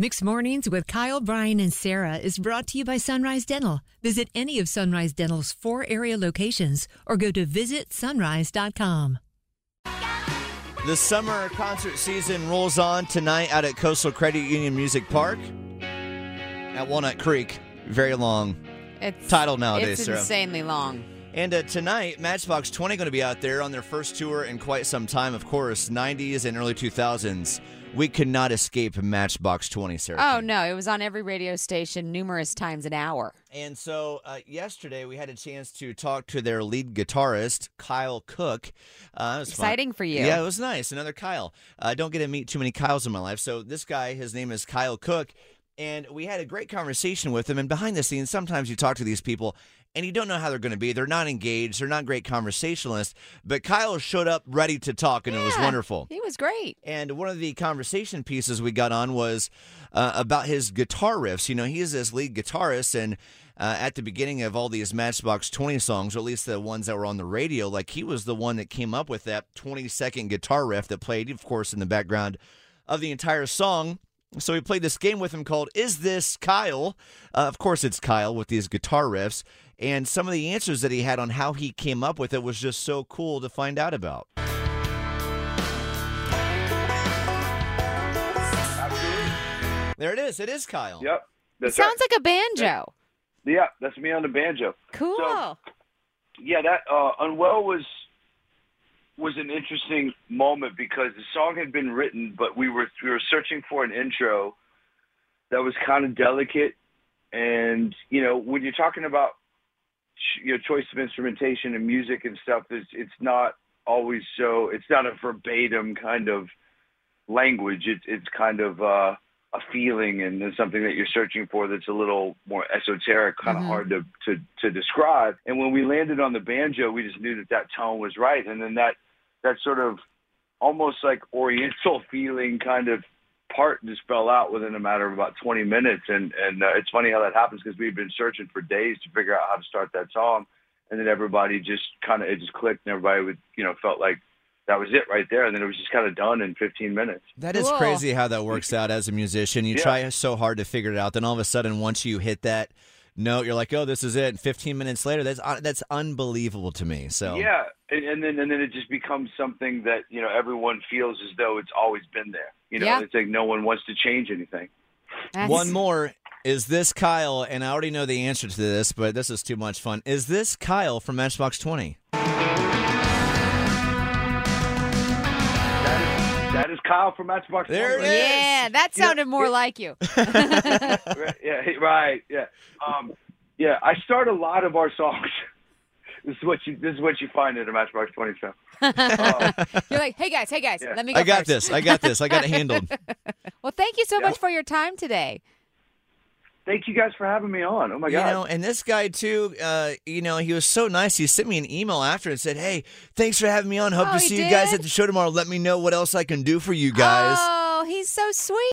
Mixed Mornings with Kyle, Brian, and Sarah is brought to you by Sunrise Dental. Visit any of Sunrise Dental's four area locations or go to visitsunrise.com. The summer concert season rolls on tonight out at Coastal Credit Union Music Park at Walnut Creek. Very long It's title nowadays, It's Sarah. insanely long. And uh, tonight, Matchbox 20 going to be out there on their first tour in quite some time. Of course, 90s and early 2000s. We could not escape Matchbox 20, Sarah. Oh no, it was on every radio station numerous times an hour. And so uh, yesterday we had a chance to talk to their lead guitarist, Kyle Cook. Uh, it was fun. Exciting for you. Yeah, it was nice. Another Kyle. I don't get to meet too many Kyles in my life. So this guy, his name is Kyle Cook. And we had a great conversation with him. And behind the scenes, sometimes you talk to these people and you don't know how they're going to be. They're not engaged. They're not great conversationalists. But Kyle showed up ready to talk, and it was wonderful. He was great. And one of the conversation pieces we got on was uh, about his guitar riffs. You know, he is this lead guitarist, and uh, at the beginning of all these Matchbox 20 songs, or at least the ones that were on the radio, like he was the one that came up with that 20 second guitar riff that played, of course, in the background of the entire song. So we played this game with him called Is This Kyle? Uh, of course, it's Kyle with these guitar riffs. And some of the answers that he had on how he came up with it was just so cool to find out about. There it is. It is Kyle. Yep. It That's sounds right. like a banjo. Yeah, that's me on the banjo. Cool. So- Yeah, that uh, Unwell was was an interesting moment because the song had been written, but we were we were searching for an intro that was kind of delicate, and you know when you're talking about your choice of instrumentation and music and stuff, it's it's not always so. It's not a verbatim kind of language. It's it's kind of uh, a feeling and something that you're searching for that's a little more esoteric, kind of Mhm. hard to, to to describe. And when we landed on the banjo, we just knew that that tone was right, and then that that sort of almost like Oriental feeling kind of part just fell out within a matter of about 20 minutes. And and uh, it's funny how that happens because we've been searching for days to figure out how to start that song, and then everybody just kind of it just clicked, and everybody would you know felt like that was it right there, and then it was just kind of done in 15 minutes. That is Cool. crazy how that works out as a musician. You Yeah. try so hard to figure it out, then all of a sudden, once you hit that note, you're like, "Oh, this is it." And 15 minutes later, that's uh, that's unbelievable to me. So Yeah, and, and then and then it just becomes something that you know everyone feels as though it's always been there. You know, Yeah. it's like no one wants to change anything. That's- one more is this Kyle, and I already know the answer to this, but this is too much fun. Is this Kyle from Matchbox 20? That is, that is Kyle from Matchbox. There it 20. Yeah, that Yeah. sounded more like you. Right, yeah, right. Yeah, um, yeah. I start a lot of our songs. This is what you. This is what you find at a Matchbox Twenty show. Uh, You're like, hey guys, hey guys, Yeah. let me go I got first." this. I got this. I got it handled. Well, thank you so Yeah. much for your time today. thank you guys for having me on. Oh my god! You god. know, and this guy too. Uh, you know, he was so nice. He sent me an email after and said, "Hey, thanks for having me on. Hope Oh, to he see you guys at the show tomorrow. Let me know what else I can do for you guys." Oh, he's so sweet.